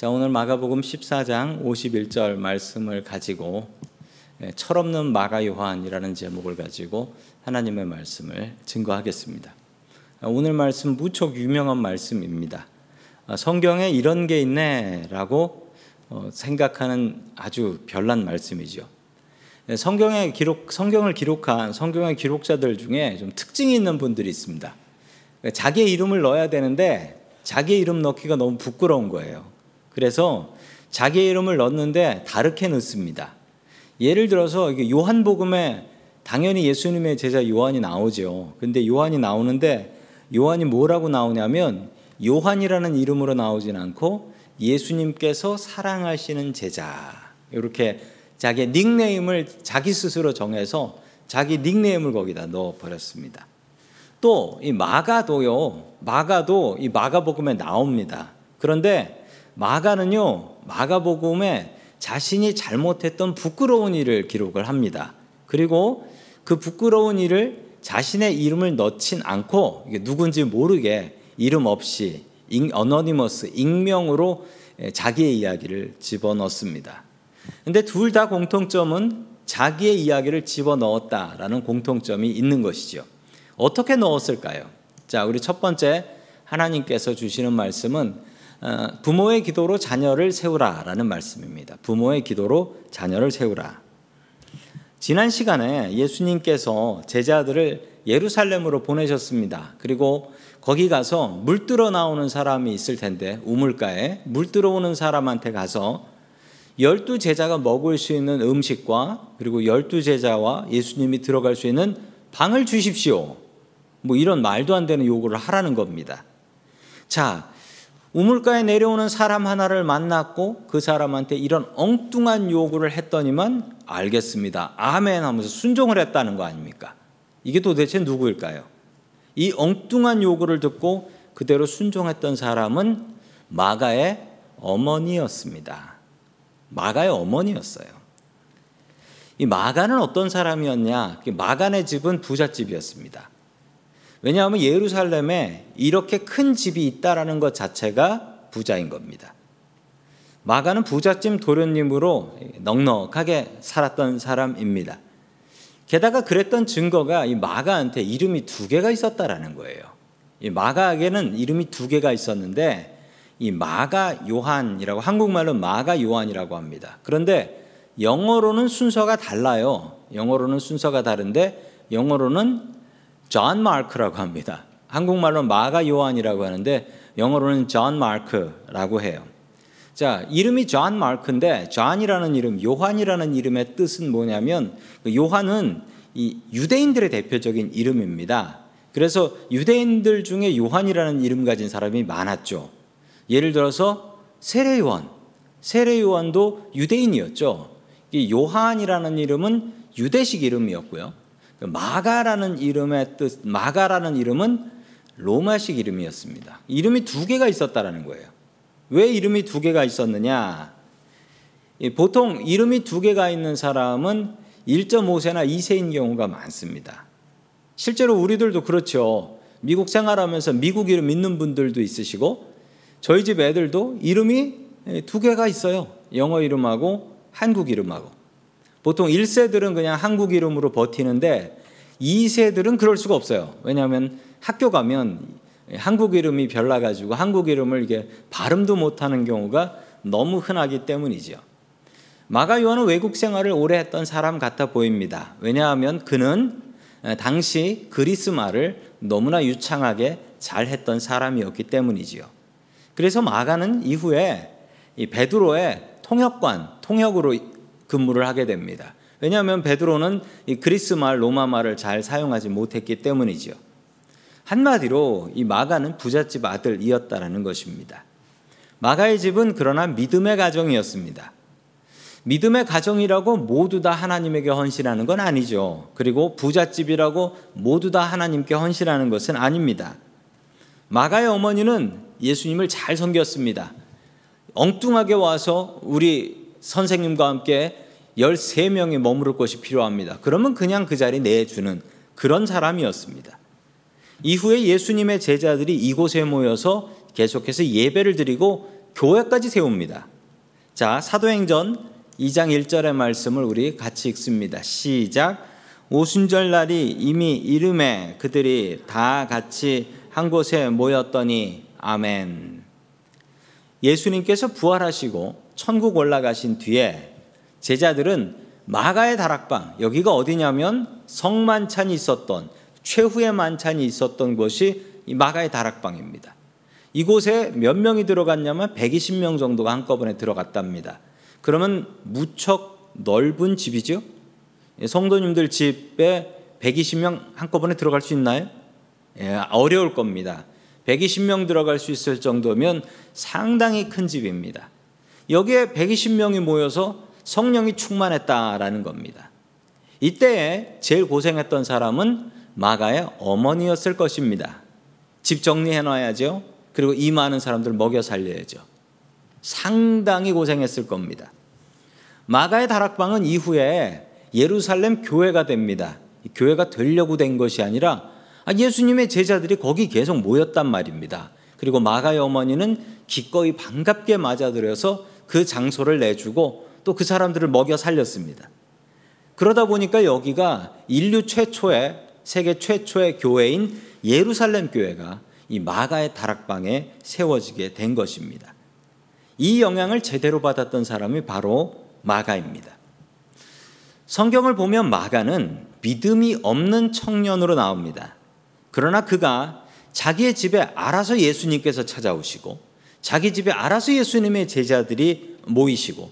자, 오늘 마가복음 14장 51절 말씀을 가지고 예, 철없는 마가 요한이라는 제목을 가지고 하나님의 말씀을 증거하겠습니다. 아, 오늘 말씀 무척 유명한 말씀입니다. 아, 성경에 이런 게 있네라고 어, 생각하는 아주 별난 말씀이죠. 예, 성경의 기록, 성경을 기록한 성경의 기록자들 중에 좀 특징이 있는 분들이 있습니다. 자기의 이름을 넣어야 되는데 자기의 이름 넣기가 너무 부끄러운 거예요. 그래서 자기 이름을 넣는데 다르게 넣습니다. 예를 들어서 요한복음에 당연히 예수님의 제자 요한이 나오죠. 근데 요한이 나오는데 요한이 뭐라고 나오냐면 요한이라는 이름으로 나오진 않고 예수님께서 사랑하시는 제자. 이렇게 자기 닉네임을 자기 스스로 정해서 자기 닉네임을 거기다 넣어 버렸습니다. 또 이 마가도요. 마가도 이 마가복음에 나옵니다. 그런데 마가는요, 마가복음에 자신이 잘못했던 부끄러운 일을 기록을 합니다. 그리고 그 부끄러운 일을 자신의 이름을 넣진 않고 누군지 모르게 이름 없이 어너니머스 익명으로 자기의 이야기를 집어넣습니다. 근데 둘 다 공통점은 자기의 이야기를 집어넣었다라는 공통점이 있는 것이죠. 어떻게 넣었을까요? 자, 우리 첫 번째 하나님께서 주시는 말씀은 어, 부모의 기도로 자녀를 세우라라는 말씀입니다. 부모의 기도로 자녀를 세우라. 지난 시간에 예수님께서 제자들을 예루살렘으로 보내셨습니다. 그리고 거기 가서 물 들어 나오는 사람이 있을 텐데 우물가에 물 들어오는 사람한테 가서 열두 제자가 먹을 수 있는 음식과 그리고 열두 제자와 예수님이 들어갈 수 있는 방을 주십시오. 뭐 이런 말도 안 되는 요구를 하라는 겁니다. 자, 우물가에 내려오는 사람 하나를 만났고 그 사람한테 이런 엉뚱한 요구를 했더니만 알겠습니다. 아멘 하면서 순종을 했다는 거 아닙니까? 이게 도대체 누구일까요? 이 엉뚱한 요구를 듣고 그대로 순종했던 사람은 마가의 어머니였습니다. 마가의 어머니였어요. 이 마가는 어떤 사람이었냐? 마가네 집은 부잣집이었습니다. 왜냐하면 예루살렘에 이렇게 큰 집이 있다라는 것 자체가 부자인 겁니다. 마가는 부잣집 도련님으로 넉넉하게 살았던 사람입니다. 게다가 그랬던 증거가 이 마가한테 이름이 두 개가 있었다라는 거예요. 이 마가에게는 이름이 두 개가 있었는데 이 마가 요한이라고 한국말로 마가 요한이라고 합니다. 그런데 영어로는 순서가 달라요. 영어로는 순서가 다른데 영어로는 John Mark라고 합니다. 한국말로 마가 요한이라고 하는데 영어로는 John Mark라고 해요. 자, 이름이 John Mark인데 John이라는 이름, 요한이라는 이름의 뜻은 뭐냐면 그 요한은 이 유대인들의 대표적인 이름입니다. 그래서 유대인들 중에 요한이라는 이름 가진 사람이 많았죠. 예를 들어서 세례 요한, 세례 요한도 유대인이었죠. 이 요한이라는 이름은 유대식 이름이었고요. 그 마가라는 이름의 뜻, 마가라는 이름은 로마식 이름이었습니다. 이름이 두 개가 있었다라는 거예요. 왜 이름이 두 개가 있었느냐? 보통 이름이 두 개가 있는 사람은 1.5세나 2세인 경우가 많습니다. 실제로 우리들도 그렇죠. 미국 생활하면서 미국 이름 있는 분들도 있으시고 저희 집 애들도 이름이 두 개가 있어요. 영어 이름하고 한국 이름하고. 보통 1세들은 그냥 한국 이름으로 버티는데 2세들은 그럴 수가 없어요. 왜냐하면 학교 가면 한국 이름이 별나가지고 한국 이름을 이게 발음도 못하는 경우가 너무 흔하기 때문이죠. 마가 요한은 외국 생활을 오래 했던 사람 같아 보입니다. 왜냐하면 그는 당시 그리스 말을 너무나 유창하게 잘 했던 사람이었기 때문이지요. 그래서 마가는 이후에 베드로의 통역관, 통역으로 근무를 하게 됩니다. 왜냐하면 베드로는 이 그리스 말, 로마 말을 잘 사용하지 못했기 때문이죠. 한마디로 이 마가는 부잣집 아들이었다라는 것입니다. 마가의 집은 그러나 믿음의 가정이었습니다. 믿음의 가정이라고 모두 다 하나님에게 헌신하는 건 아니죠. 그리고 부잣집이라고 모두 다 하나님께 헌신하는 것은 아닙니다. 마가의 어머니는 예수님을 잘 섬겼습니다. 엉뚱하게 와서 우리 선생님과 함께 13명이 머무를 곳이 필요합니다. 그러면 그냥 그 자리 내주는 그런 사람이었습니다. 이후에 예수님의 제자들이 이곳에 모여서 계속해서 예배를 드리고 교회까지 세웁니다. 자, 사도행전 2장 1절의 말씀을 우리 같이 읽습니다. 시작. 오순절 날이 이미 이름에 그들이 다 같이 한 곳에 모였더니 아멘. 예수님께서 부활하시고 천국 올라가신 뒤에 제자들은 마가의 다락방 여기가 어디냐면 성만찬이 있었던 최후의 만찬이 있었던 곳이 이 마가의 다락방입니다. 이곳에 몇 명이 들어갔냐면 120명 정도가 한꺼번에 들어갔답니다. 그러면 무척 넓은 집이죠. 예, 성도님들 집에 120명 한꺼번에 들어갈 수 있나요? 예, 어려울 겁니다. 120명 들어갈 수 있을 정도면 상당히 큰 집입니다. 여기에 120명이 모여서 성령이 충만했다라는 겁니다. 이때에 제일 고생했던 사람은 마가의 어머니였을 것입니다. 집 정리해 놔야죠. 그리고 이 많은 사람들 먹여 살려야죠. 상당히 고생했을 겁니다. 마가의 다락방은 이후에 예루살렘 교회가 됩니다. 교회가 되려고 된 것이 아니라 아, 예수님의 제자들이 거기 계속 모였단 말입니다. 그리고 마가의 어머니는 기꺼이 반갑게 맞아들여서 그 장소를 내주고 또 그 사람들을 먹여 살렸습니다. 그러다 보니까 여기가 인류 최초의 세계 최초의 교회인 예루살렘 교회가 이 마가의 다락방에 세워지게 된 것입니다. 이 영향을 제대로 받았던 사람이 바로 마가입니다. 성경을 보면 마가는 믿음이 없는 청년으로 나옵니다. 그러나 그가 자기의 집에 알아서 예수님께서 찾아오시고 자기 집에 알아서 예수님의 제자들이 모이시고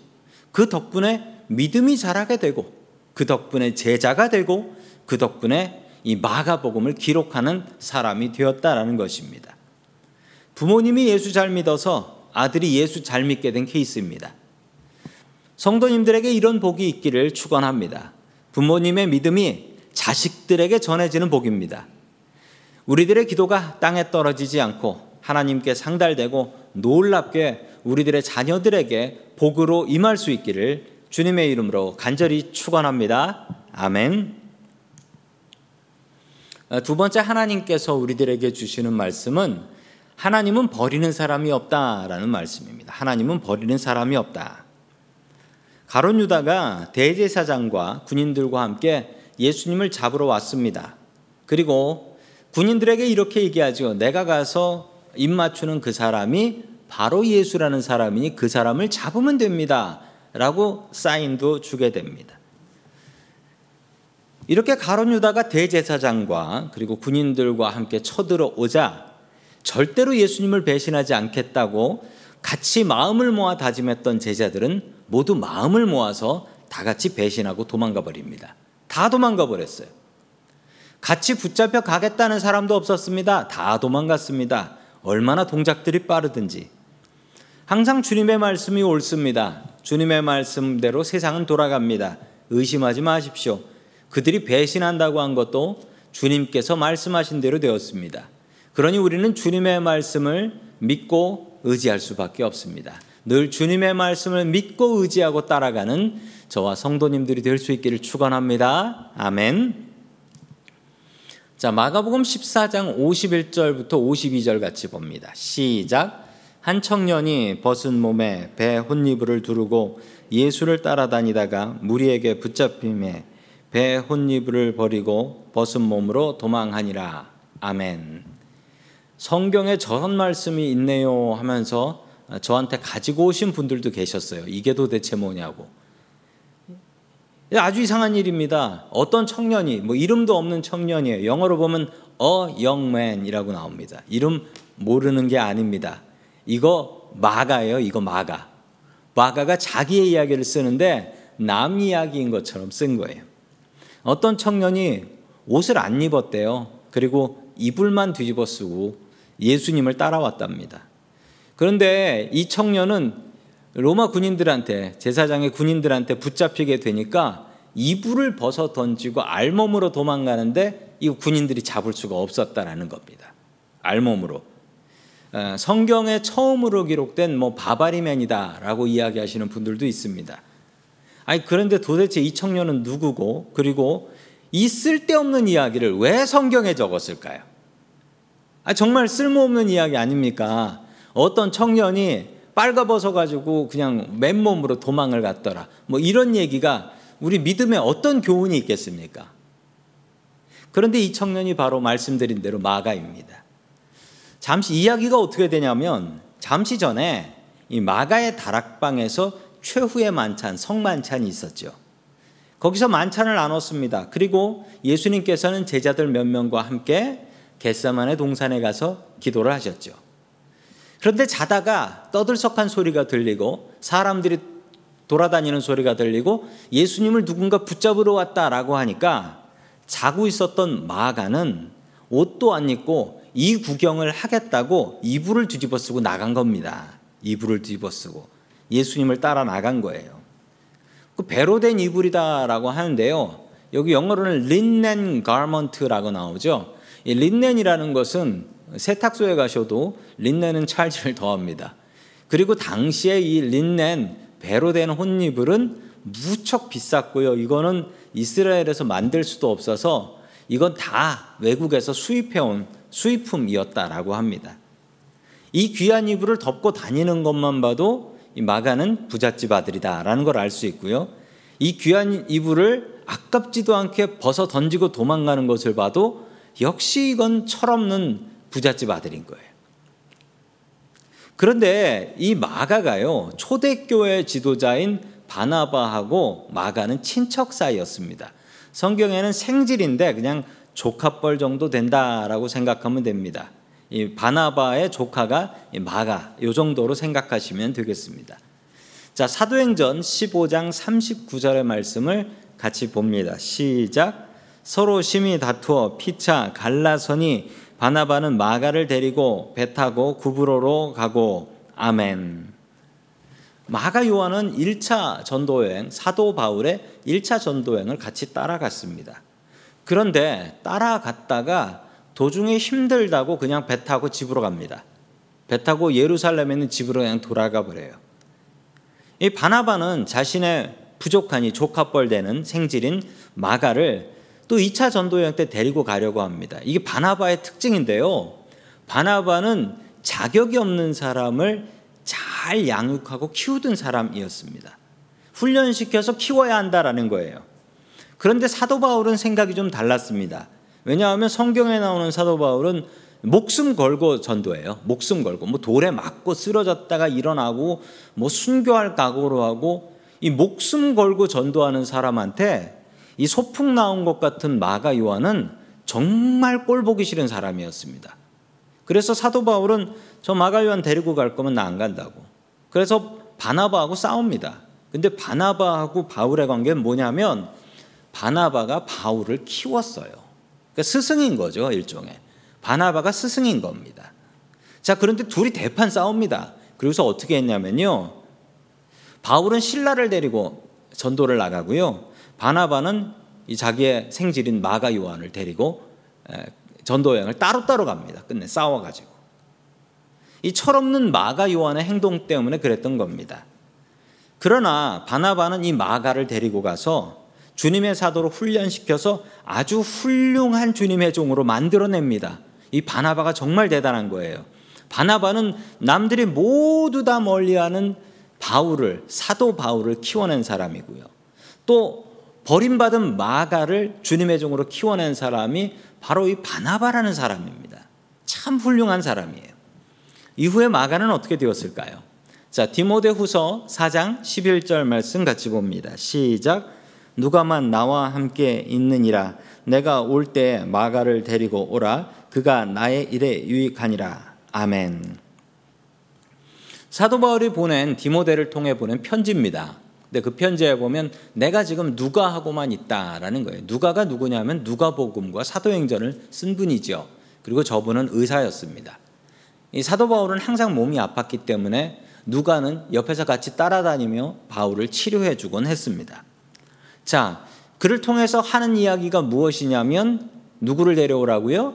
그 덕분에 믿음이 자라게 되고 그 덕분에 제자가 되고 그 덕분에 이 마가복음을 기록하는 사람이 되었다라는 것입니다. 부모님이 예수 잘 믿어서 아들이 예수 잘 믿게 된 케이스입니다. 성도님들에게 이런 복이 있기를 축원합니다. 부모님의 믿음이 자식들에게 전해지는 복입니다. 우리들의 기도가 땅에 떨어지지 않고 하나님께 상달되고 놀랍게 우리들의 자녀들에게 복으로 임할 수 있기를 주님의 이름으로 간절히 축원합니다. 아멘. 어, 두 번째 하나님께서 우리들에게 주시는 말씀은 하나님은 버리는 사람이 없다라는 말씀입니다. 하나님은 버리는 사람이 없다. 가론 유다가 대제사장과 군인들과 함께 예수님을 잡으러 왔습니다. 그리고 군인들에게 이렇게 얘기하죠. 내가 가서 입 맞추는 그 사람이 바로 예수라는 사람이니 그 사람을 잡으면 됩니다. 라고 사인도 주게 됩니다. 이렇게 가론 유다가 대제사장과 그리고 군인들과 함께 쳐들어오자 절대로 예수님을 배신하지 않겠다고 같이 마음을 모아 다짐했던 제자들은 모두 마음을 모아서 다 같이 배신하고 도망가 버립니다. 다 도망가 버렸어요. 같이 붙잡혀 가겠다는 사람도 없었습니다. 다 도망갔습니다. 얼마나 동작들이 빠르든지. 항상 주님의 말씀이 옳습니다. 주님의 말씀대로 세상은 돌아갑니다. 의심하지 마십시오. 그들이 배신한다고 한 것도 주님께서 말씀하신 대로 되었습니다. 그러니 우리는 주님의 말씀을 믿고 의지할 수밖에 없습니다. 늘 주님의 말씀을 믿고 의지하고 따라가는 저와 성도님들이 될 수 있기를 축원합니다. 아멘. 자, 마가복음 14장 51절부터 52절 같이 봅니다. 시작. 한 청년이 벗은 몸에 배 혼니부를 두르고 예수를 따라다니다가 무리에게 붙잡힘에 배 혼니부를 버리고 벗은 몸으로 도망하니라. 아멘. 성경에 저런 말씀이 있네요 하면서 저한테 가지고 오신 분들도 계셨어요. 이게 도대체 뭐냐고. 아주 이상한 일입니다. 어떤 청년이 뭐 이름도 없는 청년이에요. 영어로 보면 a young man이라고 나옵니다. 이름 모르는 게 아닙니다. 이거 마가예요. 이거 마가. 마가가 자기의 이야기를 쓰는데 남 이야기인 것처럼 쓴 거예요. 어떤 청년이 옷을 안 입었대요. 그리고 이불만 뒤집어 쓰고 예수님을 따라왔답니다. 그런데 이 청년은 로마 군인들한테 제사장의 군인들한테 붙잡히게 되니까 이불을 벗어 던지고 알몸으로 도망가는데 이 군인들이 잡을 수가 없었다라는 겁니다. 알몸으로. 어, 성경에 처음으로 기록된 뭐 바바리맨이다라고 이야기하시는 분들도 있습니다. 아니 그런데 도대체 이 청년은 누구고 그리고 이 쓸데없는 이야기를 왜 성경에 적었을까요? 아, 정말 쓸모없는 이야기 아닙니까? 어떤 청년이 빨가벗어 가지고 그냥 맨몸으로 도망을 갔더라. 뭐 이런 얘기가 우리 믿음에 어떤 교훈이 있겠습니까? 그런데 이 청년이 바로 말씀드린 대로 마가입니다. 잠시 이야기가 어떻게 되냐면 잠시 전에 이 마가의 다락방에서 최후의 만찬, 성만찬이 있었죠. 거기서 만찬을 나눴습니다. 그리고 예수님께서는 제자들 몇 명과 함께 겟사만의 동산에 가서 기도를 하셨죠. 그런데 자다가 떠들썩한 소리가 들리고 사람들이 돌아다니는 소리가 들리고 예수님을 누군가 붙잡으러 왔다라고 하니까 자고 있었던 마가는 옷도 안 입고 이 구경을 하겠다고 이불을 뒤집어 쓰고 나간 겁니다. 이불을 뒤집어 쓰고 예수님을 따라 나간 거예요. 그 배로 된 이불이다라고 하는데요. 여기 영어로는 린넨 가먼트라고 나오죠. 이 린넨이라는 것은 세탁소에 가셔도 린넨은 찰지를 더합니다. 그리고 당시에 이 린넨 배로 된 혼이불은 무척 비쌌고요. 이거는 이스라엘에서 만들 수도 없어서 이건 다 외국에서 수입해온 수입품이었다라고 합니다. 이 귀한 이불을 덮고 다니는 것만 봐도 이 마가는 부잣집 아들이다라는 걸 알 수 있고요. 이 귀한 이불을 아깝지도 않게 벗어 던지고 도망가는 것을 봐도 역시 이건 철없는 부잣집 아들인 거예요. 그런데 이 마가가요, 초대교회 지도자인 바나바하고 마가는 친척 사이였습니다. 성경에는 생질인데 그냥 조카뻘 정도 된다라고 생각하면 됩니다. 이 바나바의 조카가 마가 요 정도로 생각하시면 되겠습니다. 자, 사도행전 15장 39절의 말씀을 같이 봅니다. 시작. 서로 심히 다투어 피차 갈라서니 바나바는 마가를 데리고 배 타고 구브로로 가고 아멘. 마가 요한은 1차 전도 여행 사도 바울의 1차 전도 여행을 같이 따라갔습니다. 그런데 따라갔다가 도중에 힘들다고 그냥 배 타고 집으로 갑니다. 배 타고 예루살렘에 있는 집으로 그냥 돌아가 버려요. 이 바나바는 자신의 부족하니 조카뻘 되는 생질인 마가를 또 2차 전도 여행 때 데리고 가려고 합니다. 이게 바나바의 특징인데요. 바나바는 자격이 없는 사람을 잘 양육하고 키우던 사람이었습니다. 훈련시켜서 키워야 한다라는 거예요. 그런데 사도 바울은 생각이 좀 달랐습니다. 왜냐하면 성경에 나오는 사도 바울은 목숨 걸고 전도해요. 목숨 걸고 뭐 돌에 맞고 쓰러졌다가 일어나고 뭐 순교할 각오로 하고 이 목숨 걸고 전도하는 사람한테 이 소풍 나온 것 같은 마가 요한은 정말 꼴 보기 싫은 사람이었습니다. 그래서 사도 바울은 저 마가 요한 데리고 갈 거면 나 안 간다고. 그래서 바나바하고 싸웁니다. 근데 바나바하고 바울의 관계는 뭐냐면 바나바가 바울을 키웠어요. 그러니까 스승인 거죠, 일종의. 바나바가 스승인 겁니다. 자, 그런데 둘이 대판 싸웁니다. 그래서 어떻게 했냐면요. 바울은 신라를 데리고 전도를 나가고요. 바나바는 이 자기의 생질인 마가 요한을 데리고 전도 여행을 따로따로 갑니다. 끝내 싸워 가지고. 이 철없는 마가 요한의 행동 때문에 그랬던 겁니다. 그러나 바나바는 이 마가를 데리고 가서 주님의 사도로 훈련시켜서 아주 훌륭한 주님의 종으로 만들어냅니다. 이 바나바가 정말 대단한 거예요. 바나바는 남들이 모두 다 멀리하는 바울을 사도 바울을 키워낸 사람이고요. 또 버림받은 마가를 주님의 종으로 키워낸 사람이 바로 이 바나바라는 사람입니다. 참 훌륭한 사람이에요. 이후에 마가는 어떻게 되었을까요? 자, 디모데 후서 4장 11절 말씀 같이 봅니다. 시작. 누가만 나와 함께 있느니라 내가 올 때 마가를 데리고 오라 그가 나의 일에 유익하니라 아멘. 사도 바울이 보낸 디모데를 통해 보낸 편지입니다. 근데 그 편지에 보면 내가 지금 누가하고만 있다라는 거예요. 누가가 누구냐면 누가복음과 사도행전을 쓴 분이죠. 그리고 저분은 의사였습니다. 이 사도 바울은 항상 몸이 아팠기 때문에 누가는 옆에서 같이 따라다니며 바울을 치료해 주곤 했습니다. 자, 그를 통해서 하는 이야기가 무엇이냐면 누구를 데려오라고요?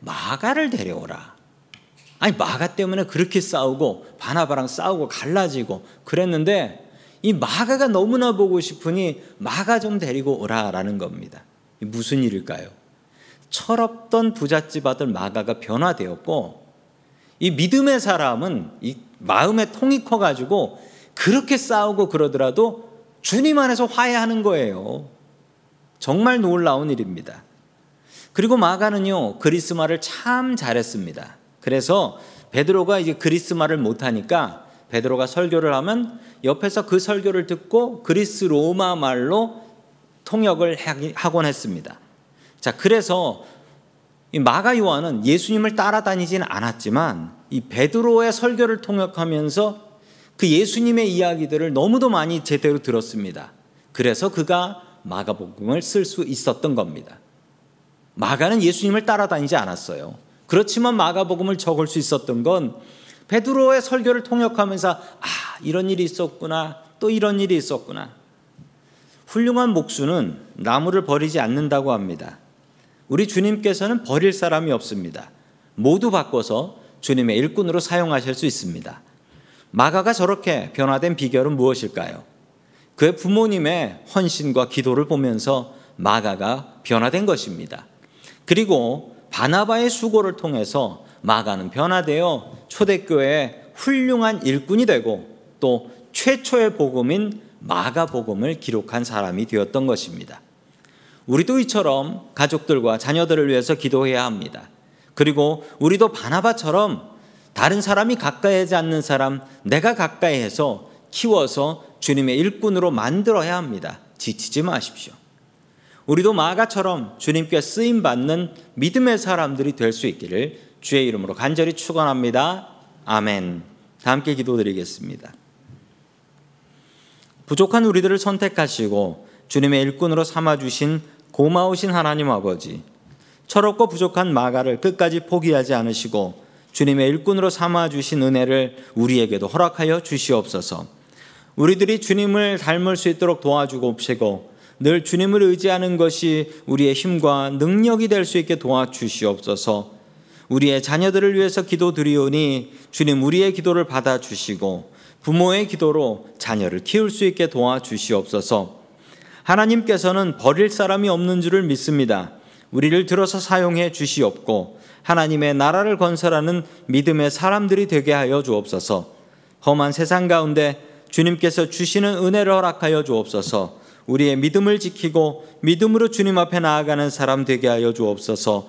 마가를 데려오라. 아니 마가 때문에 그렇게 싸우고 바나바랑 싸우고 갈라지고 그랬는데 이 마가가 너무나 보고 싶으니 마가 좀 데리고 오라라는 겁니다. 무슨 일일까요? 철없던 부잣집 아들 마가가 변화되었고 이 믿음의 사람은 이 마음의 통이 커가지고 그렇게 싸우고 그러더라도 주님 안에서 화해하는 거예요. 정말 놀라운 일입니다. 그리고 마가는요 그리스마를 참 잘했습니다. 그래서 베드로가 이제 그리스마를 못하니까 베드로가 설교를 하면 옆에서 그 설교를 듣고 그리스 로마 말로 통역을 하곤 했습니다. 자, 그래서 이 마가 요한은 예수님을 따라다니지는 않았지만 이 베드로의 설교를 통역하면서 그 예수님의 이야기들을 너무도 많이 제대로 들었습니다. 그래서 그가 마가복음을 쓸 수 있었던 겁니다. 마가는 예수님을 따라다니지 않았어요. 그렇지만 마가복음을 적을 수 있었던 건 베드로의 설교를 통역하면서 아, 이런 일이 있었구나. 또 이런 일이 있었구나. 훌륭한 목수는 나무를 버리지 않는다고 합니다. 우리 주님께서는 버릴 사람이 없습니다. 모두 바꿔서 주님의 일꾼으로 사용하실 수 있습니다. 마가가 저렇게 변화된 비결은 무엇일까요? 그의 부모님의 헌신과 기도를 보면서 마가가 변화된 것입니다. 그리고 바나바의 수고를 통해서 마가는 변화되어 초대교회의 훌륭한 일꾼이 되고 또 최초의 복음인 마가 복음을 기록한 사람이 되었던 것입니다. 우리도 이처럼 가족들과 자녀들을 위해서 기도해야 합니다. 그리고 우리도 바나바처럼 다른 사람이 가까이 하지 않는 사람 내가 가까이 해서 키워서 주님의 일꾼으로 만들어야 합니다. 지치지 마십시오. 우리도 마가처럼 주님께 쓰임 받는 믿음의 사람들이 될 수 있기를 주의 이름으로 간절히 축원합니다. 아멘. 다 함께 기도드리겠습니다. 부족한 우리들을 선택하시고 주님의 일꾼으로 삼아 주신 고마우신 하나님 아버지. 철없고 부족한 마가를 끝까지 포기하지 않으시고 주님의 일꾼으로 삼아 주신 은혜를 우리에게도 허락하여 주시옵소서. 우리들이 주님을 닮을 수 있도록 도와주고 옵시고 늘 주님을 의지하는 것이 우리의 힘과 능력이 될 수 있게 도와주시옵소서. 우리의 자녀들을 위해서 기도드리오니 주님 우리의 기도를 받아 주시고 부모의 기도로 자녀를 키울 수 있게 도와주시옵소서. 하나님께서는 버릴 사람이 없는 줄을 믿습니다. 우리를 들어서 사용해 주시옵고 하나님의 나라를 건설하는 믿음의 사람들이 되게 하여 주옵소서. 험한 세상 가운데 주님께서 주시는 은혜를 허락하여 주옵소서. 우리의 믿음을 지키고 믿음으로 주님 앞에 나아가는 사람 되게 하여 주옵소서.